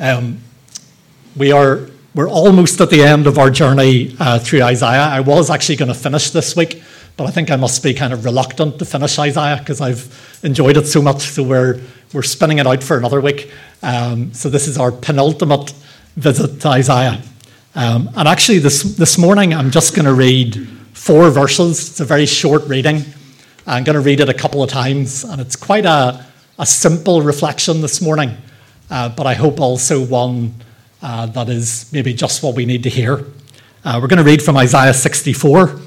Um, we are we're almost at the end of our journey uh, through Isaiah. I was actually going to finish this week, but I think I must be kind of reluctant to finish Isaiah because I've enjoyed it so much. So we're we're spinning it out for another week. Um, so this is our penultimate visit to Isaiah. Um, and actually, this this morning I'm just going to read four verses. It's a very short reading. I'm going to read it a couple of times, and it's quite a, a simple reflection this morning, but I hope also one uh, that is maybe just what we need to hear. Uh, we're going to read from Isaiah 64.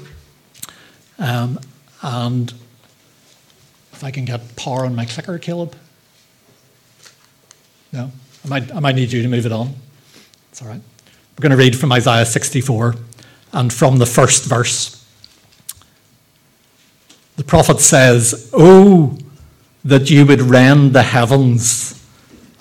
Um, and if I can get power on my clicker, Caleb. No? I might, I might need you to move it on. It's all right. We're going to read from Isaiah 64 and from the first verse. The prophet says, Oh, that you would rend the heavens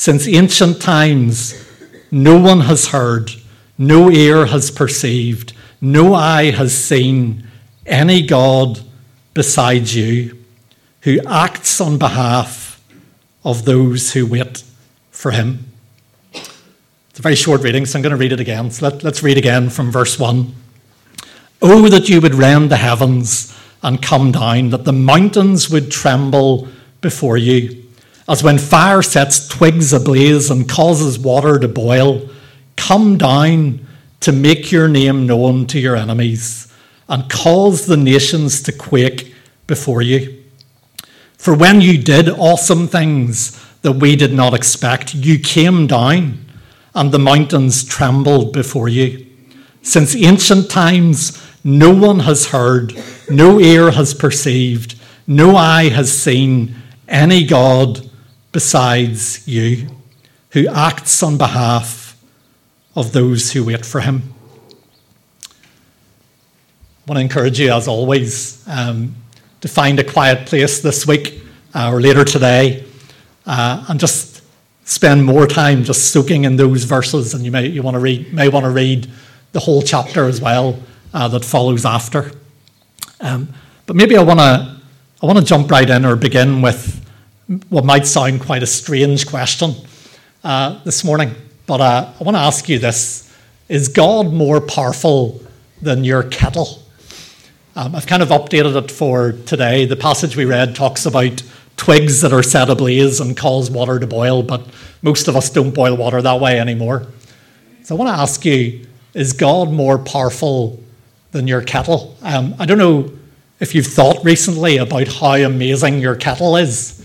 Since ancient times, no one has heard, no ear has perceived, no eye has seen any God besides you who acts on behalf of those who wait for him. It's a very short reading, so I'm going to read it again. So let, us read again from verse 1. Oh, that you would rend the heavens and come down, that the mountains would tremble before you. As when fire sets twigs ablaze and causes water to boil, come down to make your name known to your enemies and cause the nations to quake before you. For when you did awesome things that we did not expect, you came down and the mountains trembled before you. Since ancient times, no one has heard, no ear has perceived, no eye has seen any God besides you who acts on behalf of those who wait for him. I want to encourage you, as always, um, to find a quiet place this week uh, or later today uh, and just spend more time just soaking in those verses. And you may, you want to read, may want to read the whole chapter as well uh, that follows after. Um, but maybe I want to I want to jump right in or begin with what might sound quite a strange question uh, this morning. But uh, I want to ask you this: Is God more powerful than your kettle? Um, I've kind of updated it for today. The passage we read talks about twigs that are set ablaze and cause water to boil, but most of us don't boil water that way anymore. So I want to ask you: Is God more powerful than your kettle. Um, I don't know if you've thought recently about how amazing your kettle is.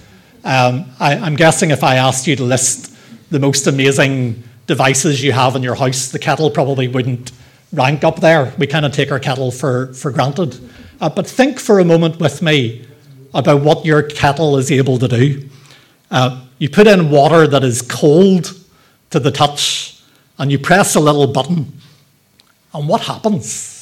Um, I, am guessing if I asked you to list the most amazing devices you have in your house, the kettle probably wouldn't rank up there. We kind of take our kettle for, for granted. Uh, but think for a moment with me about what your kettle is able to do. Uh, you put in water that is cold to the touch, and you press a little button, and what happens?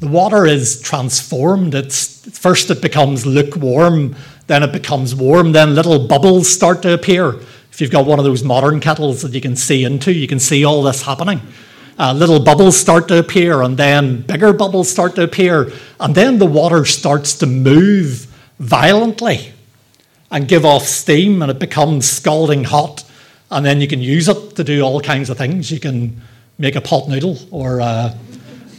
The water is transformed. It's first it becomes lukewarm, then it becomes warm, then little bubbles start to appear. If you've got one of those modern kettles that you can see into, you can see all this happening. Uh, little bubbles start to appear, and then bigger bubbles start to appear, and then the water starts to move violently and give off steam, and it becomes scalding hot. And then you can use it to do all kinds of things. You can make a pot noodle or uh,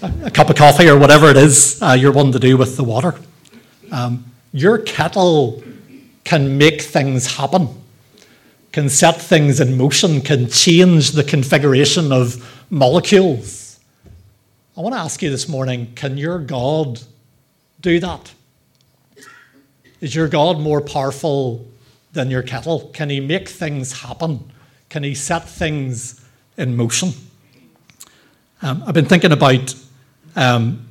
a, cup of coffee or whatever it is uh, you're wanting to do with the water. Um, your kettle can make things happen, can set things in motion, can change the configuration of molecules. I want to ask you this morning can your God do that? Is your God more powerful than your kettle? Can he make things happen? Can he set things in motion? Um, I've been thinking about um,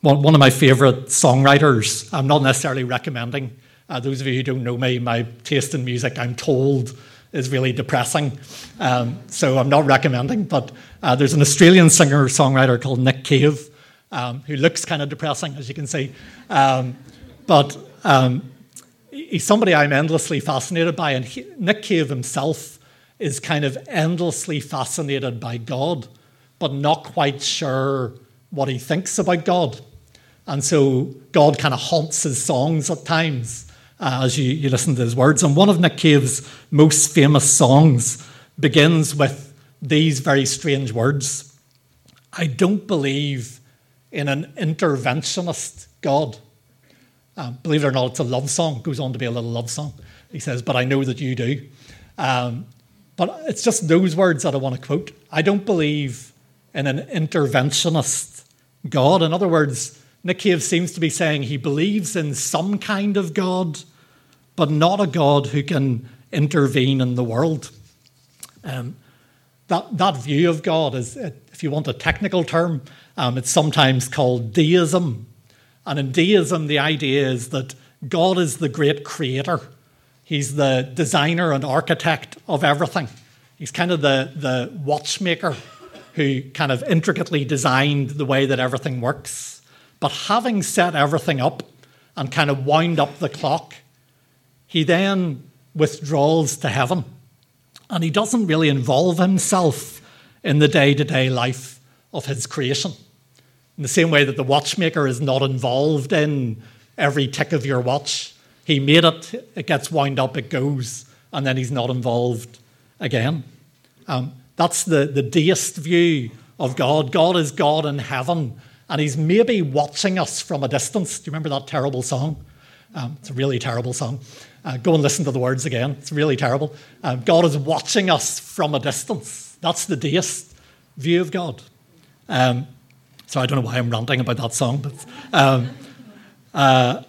one, one of my favourite songwriters, I'm not necessarily recommending. Uh, those of you who don't know me, my taste in music, I'm told, is really depressing. Um, so I'm not recommending, but uh, there's an Australian singer songwriter called Nick Cave um, who looks kind of depressing, as you can see. Um, but um, he's somebody I'm endlessly fascinated by, and he, Nick Cave himself is kind of endlessly fascinated by God, but not quite sure what he thinks about God. And so God kind of haunts his songs at times uh, as you, you listen to his words. And one of Nick Cave's most famous songs begins with these very strange words I don't believe in an interventionist God. Um, believe it or not, it's a love song. It goes on to be a little love song. He says, But I know that you do. Um, but it's just those words that I want to quote. I don't believe in an interventionist God. In other words, Nick seems to be saying he believes in some kind of God, but not a God who can intervene in the world. Um, that, that view of God is, if you want a technical term, um, it's sometimes called deism. And in deism, the idea is that God is the great creator. He's the designer and architect of everything. He's kind of the, the watchmaker who kind of intricately designed the way that everything works. But having set everything up and kind of wound up the clock, he then withdraws to heaven. And he doesn't really involve himself in the day to day life of his creation. In the same way that the watchmaker is not involved in every tick of your watch, he made it, it gets wound up, it goes, and then he's not involved again. Um, that's the, the deist view of God. God is God in heaven, and he's maybe watching us from a distance. Do you remember that terrible song? Um, it's a really terrible song. Uh, go and listen to the words again. It's really terrible. Um, God is watching us from a distance. That's the deist view of God. Um, so I don't know why I'm ranting about that song, but. Um, uh,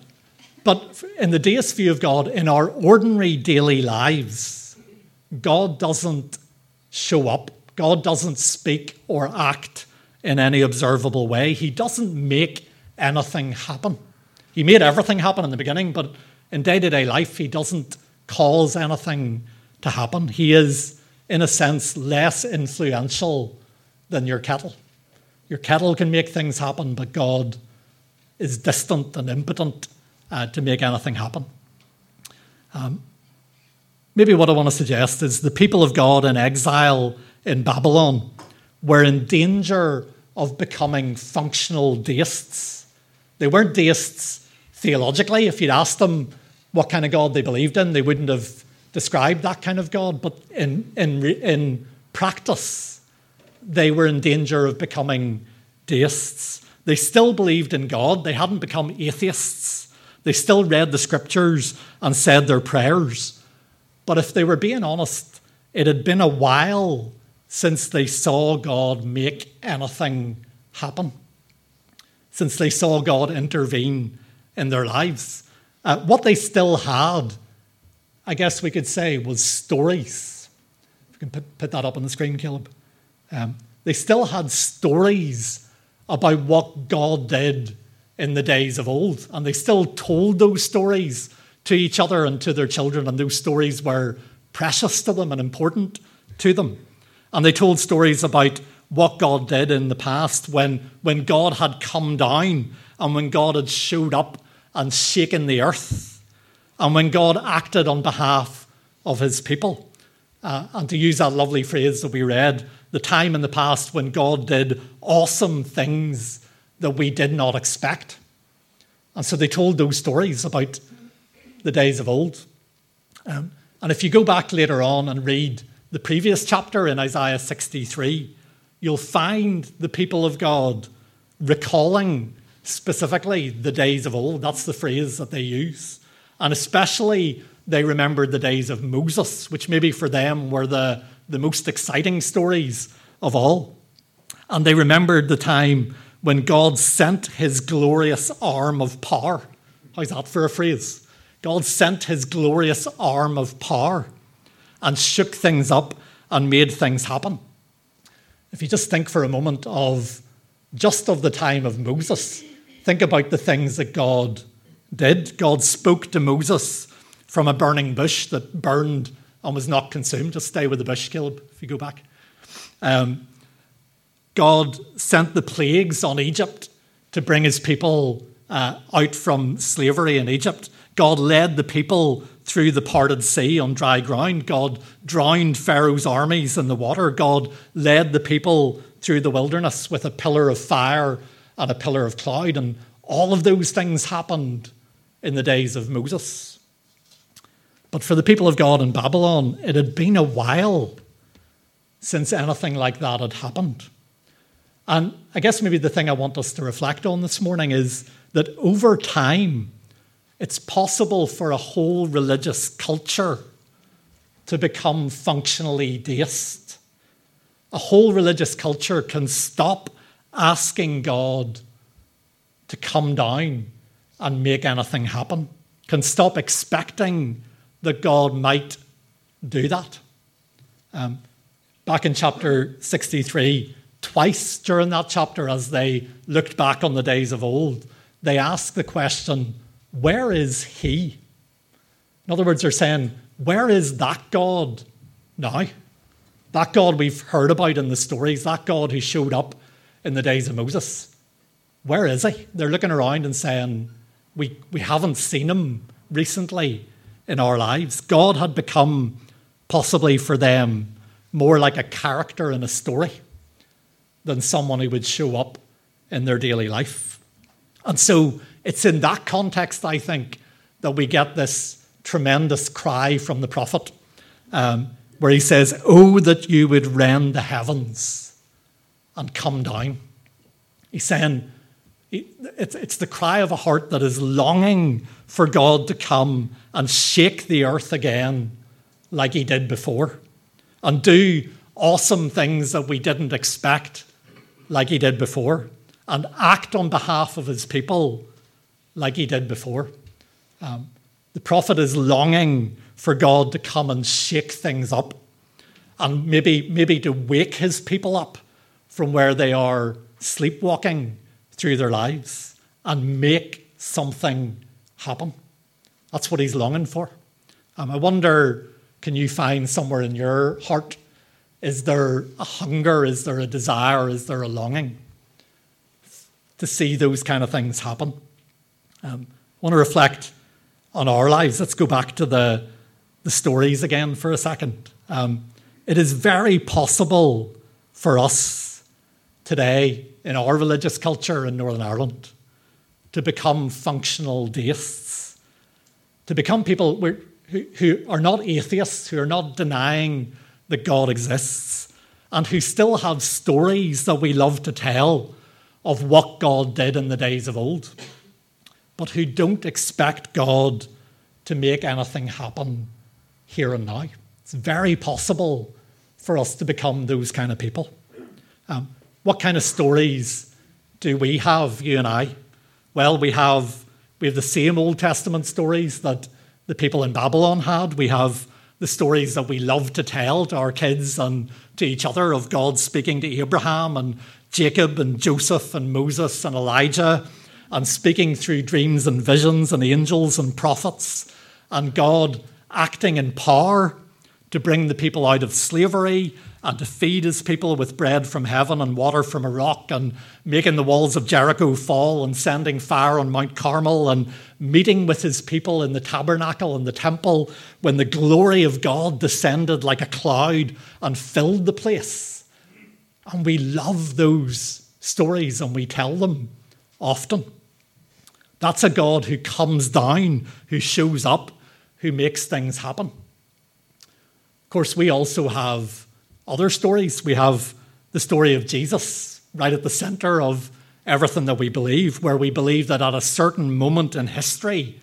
but in the deist view of God, in our ordinary daily lives, God doesn't show up. God doesn't speak or act in any observable way. He doesn't make anything happen. He made everything happen in the beginning, but in day to day life, He doesn't cause anything to happen. He is, in a sense, less influential than your kettle. Your kettle can make things happen, but God is distant and impotent uh, to make anything happen. Um, maybe what I want to suggest is the people of God in exile in Babylon were in danger of becoming functional deists. They weren't deists theologically. If you'd asked them what kind of God they believed in, they wouldn't have described that kind of God. But in, in, in practice, they were in danger of becoming deists. They still believed in God, they hadn't become atheists. They still read the scriptures and said their prayers. But if they were being honest, it had been a while since they saw God make anything happen, since they saw God intervene in their lives. Uh, what they still had, I guess we could say, was stories. If you can put, put that up on the screen, Caleb. Um, they still had stories about what God did in the days of old, and they still told those stories to each other and to their children, and those stories were precious to them and important to them. And they told stories about what God did in the past when, when God had come down and when God had showed up and shaken the earth, and when God acted on behalf of his people. Uh, and to use that lovely phrase that we read, the time in the past when God did awesome things that we did not expect. And so they told those stories about the days of old. Um, and if you go back later on and read the previous chapter in Isaiah 63, you'll find the people of God recalling specifically the days of old. That's the phrase that they use. And especially, they remembered the days of Moses, which maybe for them were the, the most exciting stories of all. And they remembered the time when God sent his glorious arm of power. How's that for a phrase? God sent his glorious arm of power and shook things up and made things happen. If you just think for a moment of just of the time of Moses, think about the things that God did. God spoke to Moses from a burning bush that burned and was not consumed. Just stay with the bush, Caleb, if you go back. Um, God sent the plagues on Egypt to bring his people uh, out from slavery in Egypt. God led the people through the parted sea on dry ground. God drowned Pharaoh's armies in the water. God led the people through the wilderness with a pillar of fire and a pillar of cloud. And all of those things happened in the days of Moses. But for the people of God in Babylon, it had been a while since anything like that had happened. And I guess maybe the thing I want us to reflect on this morning is that over time, it's possible for a whole religious culture to become functionally deist. A whole religious culture can stop asking God to come down and make anything happen, can stop expecting that God might do that. Um, back in chapter 63, twice during that chapter, as they looked back on the days of old, they asked the question, Where is He? In other words, they're saying, Where is that God now? That God we've heard about in the stories, that God who showed up in the days of Moses. Where is he? They're looking around and saying, We, we haven't seen him recently in our lives. God had become, possibly for them, more like a character in a story than someone who would show up in their daily life. And so it's in that context, I think, that we get this tremendous cry from the prophet um, where he says, Oh, that you would rend the heavens and come down. He's saying it's, it's the cry of a heart that is longing for God to come and shake the earth again like he did before and do awesome things that we didn't expect like he did before and act on behalf of his people like he did before. Um, the prophet is longing for God to come and shake things up and maybe, maybe to wake his people up from where they are sleepwalking through their lives and make something happen. That's what he's longing for. Um, I wonder can you find somewhere in your heart? Is there a hunger? Is there a desire? Is there a longing to see those kind of things happen? Um, I want to reflect on our lives. Let's go back to the, the stories again for a second. Um, it is very possible for us today in our religious culture in Northern Ireland to become functional deists, to become people who, who are not atheists, who are not denying that God exists, and who still have stories that we love to tell of what God did in the days of old, but who don't expect God to make anything happen here and now. It's very possible for us to become those kind of people. Um, what kind of stories do we have, you and I? Well, we have, we have the same Old Testament stories that the people in Babylon had. We have the stories that we love to tell to our kids and to each other of God speaking to Abraham and Jacob and Joseph and Moses and Elijah and speaking through dreams and visions and angels and prophets and God acting in power to bring the people out of slavery and to feed his people with bread from heaven and water from a rock, and making the walls of Jericho fall, and sending fire on Mount Carmel, and meeting with his people in the tabernacle and the temple when the glory of God descended like a cloud and filled the place. And we love those stories and we tell them often. That's a God who comes down, who shows up, who makes things happen. Of course, we also have other stories. We have the story of Jesus right at the center of everything that we believe, where we believe that at a certain moment in history,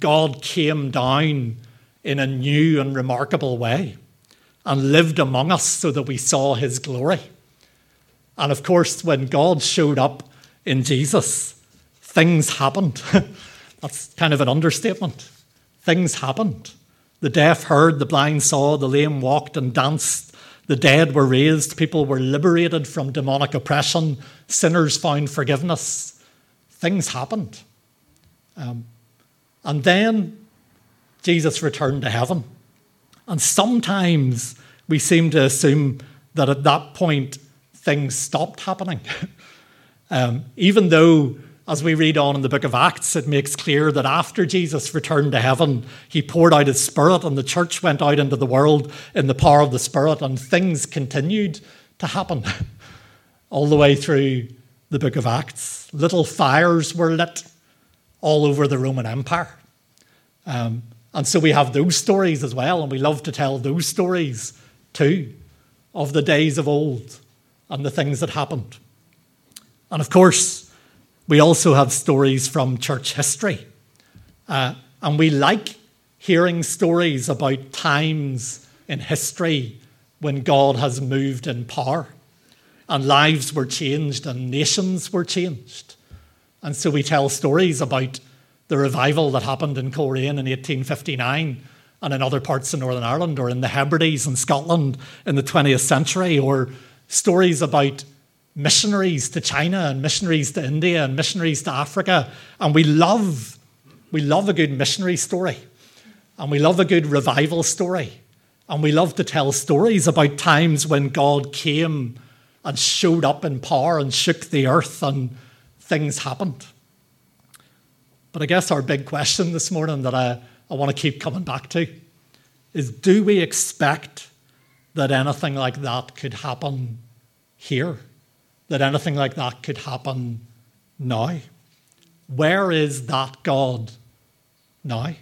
God came down in a new and remarkable way and lived among us so that we saw his glory. And of course, when God showed up in Jesus, things happened. That's kind of an understatement. Things happened. The deaf heard, the blind saw, the lame walked and danced, the dead were raised, people were liberated from demonic oppression, sinners found forgiveness. Things happened. Um, and then Jesus returned to heaven. And sometimes we seem to assume that at that point things stopped happening. um, even though, as we read on in the book of Acts, it makes clear that after Jesus returned to heaven, he poured out his Spirit and the church went out into the world in the power of the Spirit, and things continued to happen all the way through the book of Acts. Little fires were lit all over the Roman Empire. Um, and so we have those stories as well, and we love to tell those stories too of the days of old and the things that happened. And of course, we also have stories from church history. Uh, and we like hearing stories about times in history when God has moved in power and lives were changed and nations were changed. And so we tell stories about the revival that happened in Coleraine in 1859 and in other parts of Northern Ireland or in the Hebrides in Scotland in the 20th century, or stories about missionaries to China and missionaries to India and missionaries to Africa. And we love, we love a good missionary story. And we love a good revival story. And we love to tell stories about times when God came and showed up in power and shook the earth and things happened. But I guess our big question this morning that I, I want to keep coming back to is do we expect that anything like that could happen here? That anything like that could happen now? Where is that God now?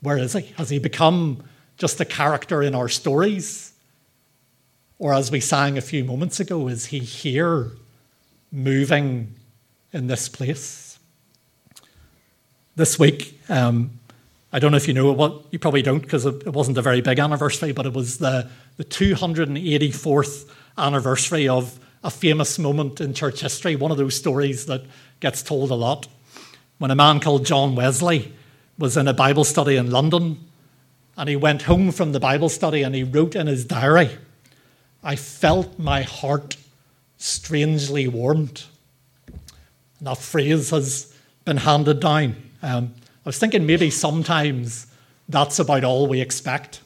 Where is he? Has he become just a character in our stories? Or as we sang a few moments ago, is he here moving in this place? This week, um, I don't know if you know what you probably don't because it wasn't a very big anniversary, but it was the, the 284th anniversary of a famous moment in church history, one of those stories that gets told a lot. When a man called John Wesley was in a Bible study in London, and he went home from the Bible study and he wrote in his diary, I felt my heart strangely warmed. And that phrase has been handed down. Um, I was thinking maybe sometimes that's about all we expect.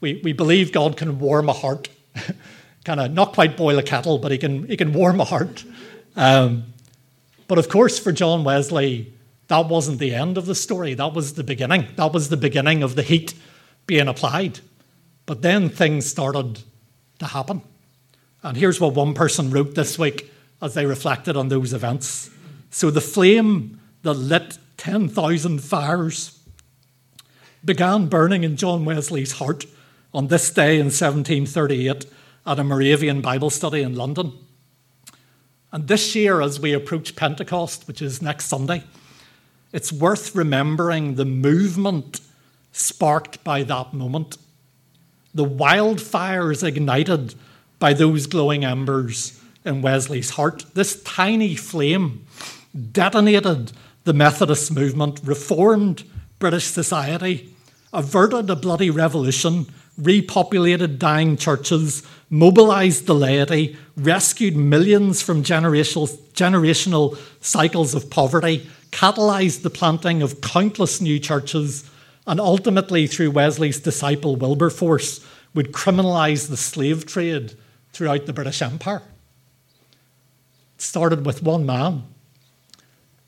We, we believe God can warm a heart, kind of not quite boil a kettle, but he can, he can warm a heart. Um, but of course, for John Wesley, that wasn't the end of the story. That was the beginning. That was the beginning of the heat being applied. But then things started to happen. And here's what one person wrote this week as they reflected on those events. So the flame that lit 10,000 fires began burning in John Wesley's heart on this day in 1738 at a Moravian Bible study in London. And this year, as we approach Pentecost, which is next Sunday, it's worth remembering the movement sparked by that moment. The wildfires ignited by those glowing embers in Wesley's heart. This tiny flame detonated the Methodist movement, reformed British society, averted a bloody revolution, repopulated dying churches, mobilised the laity, rescued millions from generational, generational cycles of poverty, catalysed the planting of countless new churches, and ultimately, through Wesley's disciple Wilberforce, would criminalise the slave trade throughout the British Empire. It started with one man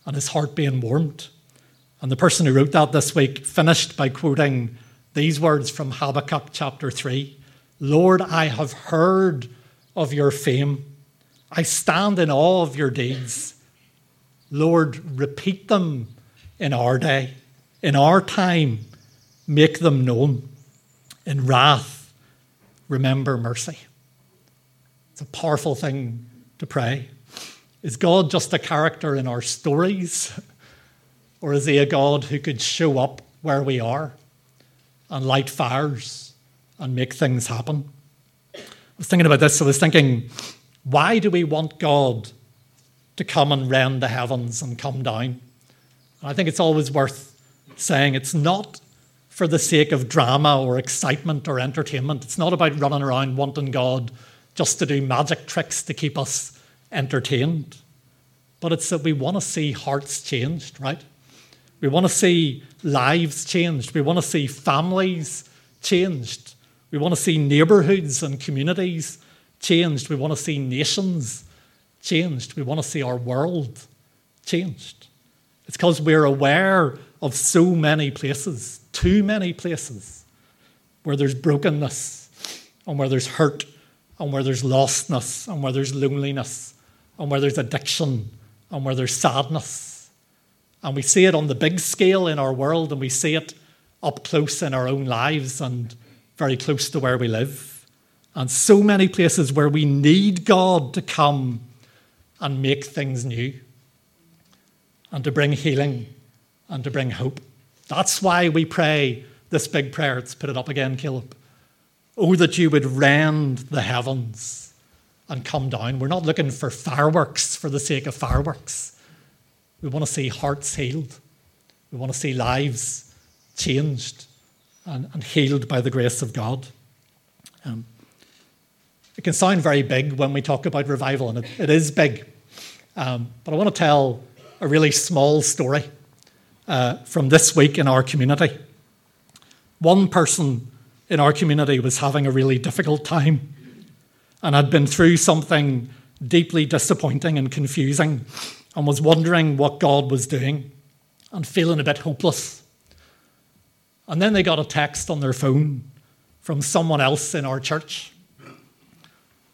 and his heart being warmed. And the person who wrote that this week finished by quoting these words from Habakkuk chapter 3 Lord, I have heard of your fame. I stand in awe of your deeds. Lord, repeat them in our day, in our time, make them known. In wrath, remember mercy. It's a powerful thing to pray. Is God just a character in our stories? Or is he a God who could show up where we are and light fires and make things happen? I was thinking about this. I was thinking, why do we want God to come and rend the heavens and come down? And I think it's always worth saying it's not for the sake of drama or excitement or entertainment. It's not about running around wanting God just to do magic tricks to keep us entertained, but it's that we want to see hearts changed, right? We want to see lives changed. We want to see families changed. We want to see neighborhoods and communities changed. We want to see nations changed. We want to see our world changed. It's because we're aware of so many places, too many places, where there's brokenness and where there's hurt and where there's lostness and where there's loneliness and where there's addiction and where there's sadness. And we see it on the big scale in our world and we see it up close in our own lives and very close to where we live. And so many places where we need God to come and make things new and to bring healing and to bring hope. That's why we pray this big prayer. Let's put it up again, Caleb. Oh, that you would rend the heavens and come down. We're not looking for fireworks for the sake of fireworks. We want to see hearts healed. We want to see lives changed and, and healed by the grace of God. Um, it can sound very big when we talk about revival, and it, it is big. Um, but I want to tell a really small story uh, from this week in our community. One person in our community was having a really difficult time and had been through something deeply disappointing and confusing and was wondering what God was doing and feeling a bit hopeless. And then they got a text on their phone from someone else in our church.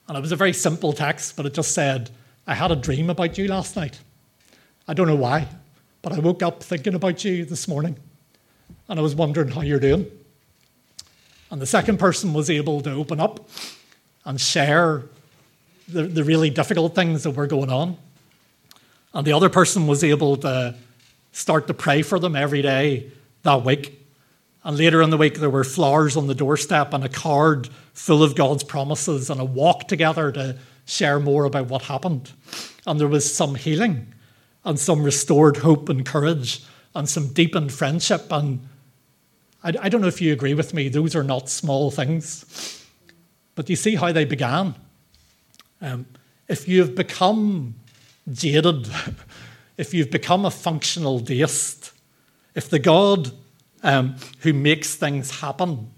And it was a very simple text, but it just said, I had a dream about you last night. I don't know why, but I woke up thinking about you this morning and I was wondering how you're doing. And the second person was able to open up and share the, the really difficult things that were going on. And the other person was able to start to pray for them every day that week. And later in the week, there were flowers on the doorstep and a card full of God's promises and a walk together to share more about what happened. And there was some healing and some restored hope and courage and some deepened friendship. And I, I don't know if you agree with me, those are not small things. But you see how they began. Um, if you've become jaded, if you've become a functional deist, if the God um, who makes things happen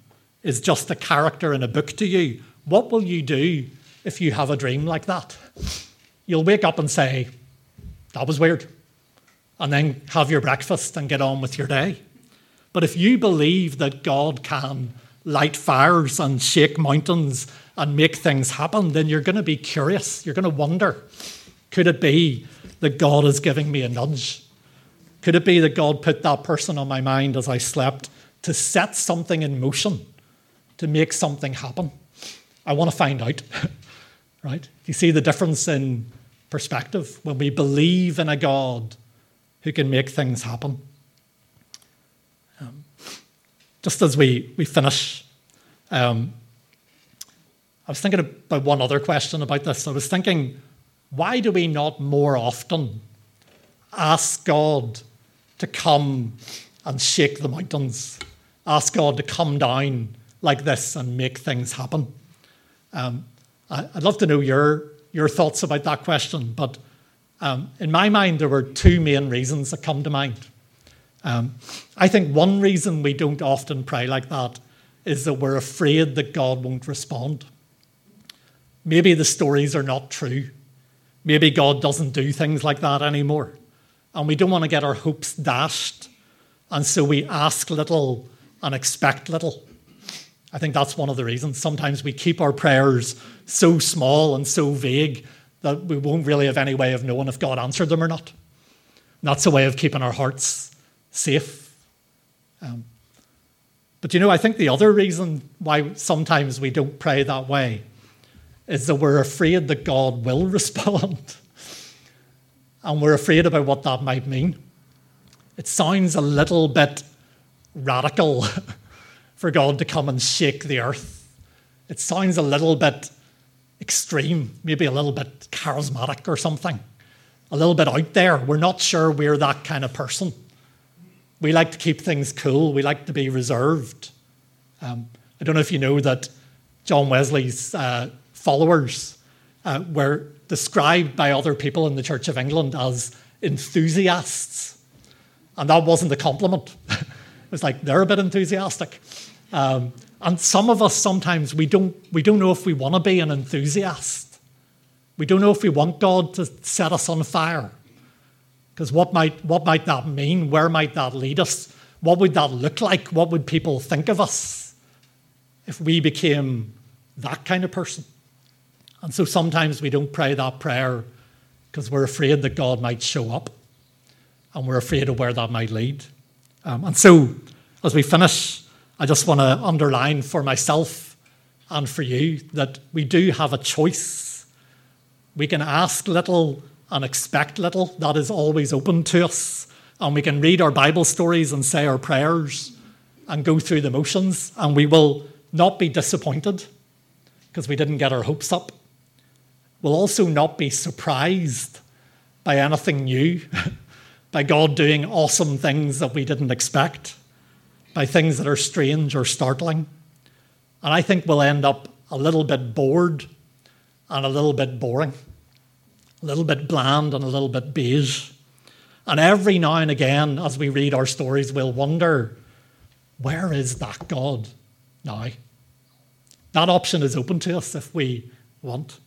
is just a character in a book to you, what will you do if you have a dream like that? You'll wake up and say, that was weird. And then have your breakfast and get on with your day. But if you believe that God can light fires and shake mountains and make things happen, then you're going to be curious. You're going to wonder could it be that God is giving me a nudge? Could it be that God put that person on my mind as I slept to set something in motion, to make something happen? I want to find out. right? You see the difference in perspective when we believe in a God who can make things happen. Um, just as we, we finish, um, I was thinking about one other question about this. I was thinking, why do we not more often ask God to come and shake the mountains? Ask God to come down like this and make things happen? Um, I'd love to know your your thoughts about that question, but um, in my mind, there were two main reasons that come to mind. Um, I think one reason we don't often pray like that is that we're afraid that God won't respond. Maybe the stories are not true. Maybe God doesn't do things like that anymore. And we don't want to get our hopes dashed. And so we ask little and expect little. I think that's one of the reasons. Sometimes we keep our prayers so small and so vague that we won't really have any way of knowing if God answered them or not. And that's a way of keeping our hearts safe. Um, but you know, I think the other reason why sometimes we don't pray that way is that we're afraid that God will respond. and we're afraid about what that might mean. It sounds a little bit radical for God to come and shake the earth. It sounds a little bit extreme, maybe a little bit charismatic or something, a little bit out there. We're not sure we're that kind of person. We like to keep things cool, we like to be reserved. Um, I don't know if you know that John Wesley's uh, followers uh, were described by other people in the Church of England as enthusiasts. And that wasn't a compliment. it was like, they're a bit enthusiastic. Um, And some of us sometimes we don't, we don't know if we want to be an enthusiast. We don't know if we want God to set us on fire. Because what might, what might that mean? Where might that lead us? What would that look like? What would people think of us if we became that kind of person? And so sometimes we don't pray that prayer because we're afraid that God might show up and we're afraid of where that might lead. Um, and so, as we finish, I just want to underline for myself and for you that we do have a choice. We can ask little and expect little, that is always open to us. And we can read our Bible stories and say our prayers and go through the motions, and we will not be disappointed because we didn't get our hopes up. We'll also not be surprised by anything new, by God doing awesome things that we didn't expect, by things that are strange or startling. And I think we'll end up a little bit bored and a little bit boring a little bit bland and a little bit beige. And every now and again, as we read our stories, we'll wonder where is that God now? That option is open to us if we want.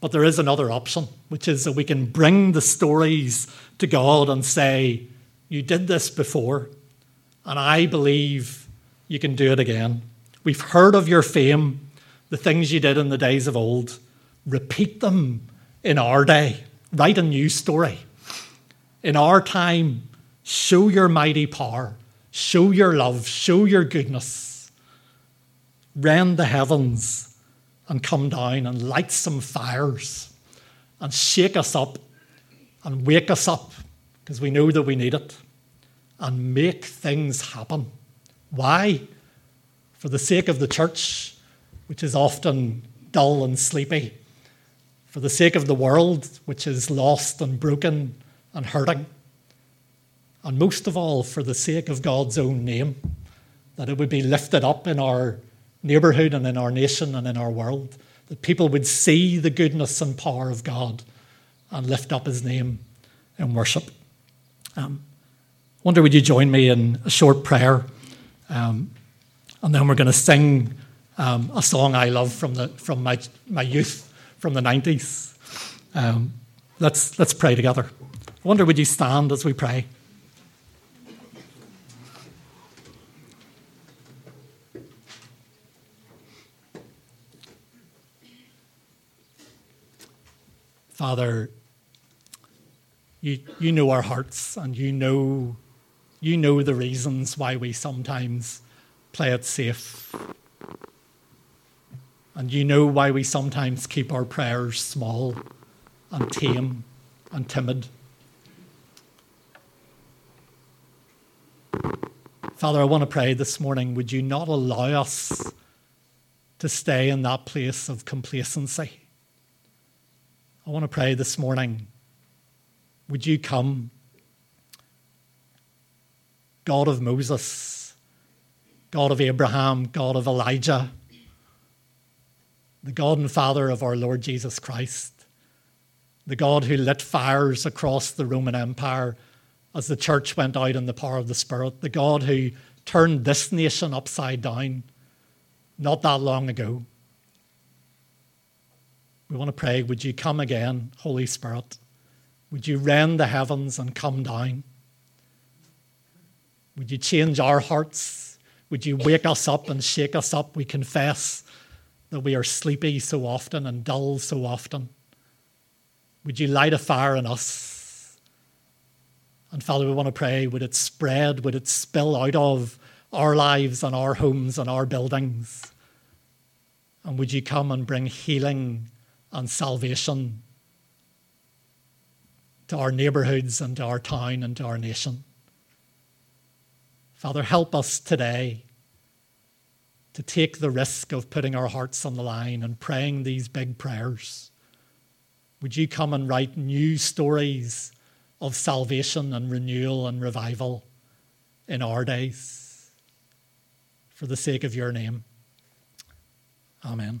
But there is another option, which is that we can bring the stories to God and say, You did this before, and I believe you can do it again. We've heard of your fame, the things you did in the days of old. Repeat them in our day. Write a new story. In our time, show your mighty power, show your love, show your goodness. Rend the heavens and come down and light some fires and shake us up and wake us up because we know that we need it and make things happen. Why? For the sake of the church, which is often dull and sleepy for the sake of the world, which is lost and broken and hurting, and most of all, for the sake of God's own name, that it would be lifted up in our neighbourhood and in our nation and in our world, that people would see the goodness and power of God and lift up his name in worship. Um, wonder would you join me in a short prayer? Um, and then we're going to sing um, a song I love from, the, from my, my youth from the 90s. Um, let's, let's pray together. I wonder, would you stand as we pray? Father, you, you know our hearts and you know, you know the reasons why we sometimes play it safe and you know why we sometimes keep our prayers small and tame and timid. Father, I want to pray this morning would you not allow us to stay in that place of complacency? I want to pray this morning would you come, God of Moses, God of Abraham, God of Elijah? the God and Father of our Lord Jesus Christ, the God who lit fires across the Roman Empire as the church went out in the power of the Spirit, the God who turned this nation upside down not that long ago. We want to pray, would you come again, Holy Spirit? Would you rend the heavens and come down? Would you change our hearts? Would you wake us up and shake us up? We confess that we are sleepy so often and dull so often. Would you light a fire in us? And Father, we want to pray, would it spread, would it spill out of our lives and our homes and our buildings? And would you come and bring healing and salvation to our neighbourhoods and to our town and to our nation? Father, help us today to take the risk of putting our hearts on the line and praying these big prayers. Would you come and write new stories of salvation and renewal and revival in our days for the sake of your name? Amen.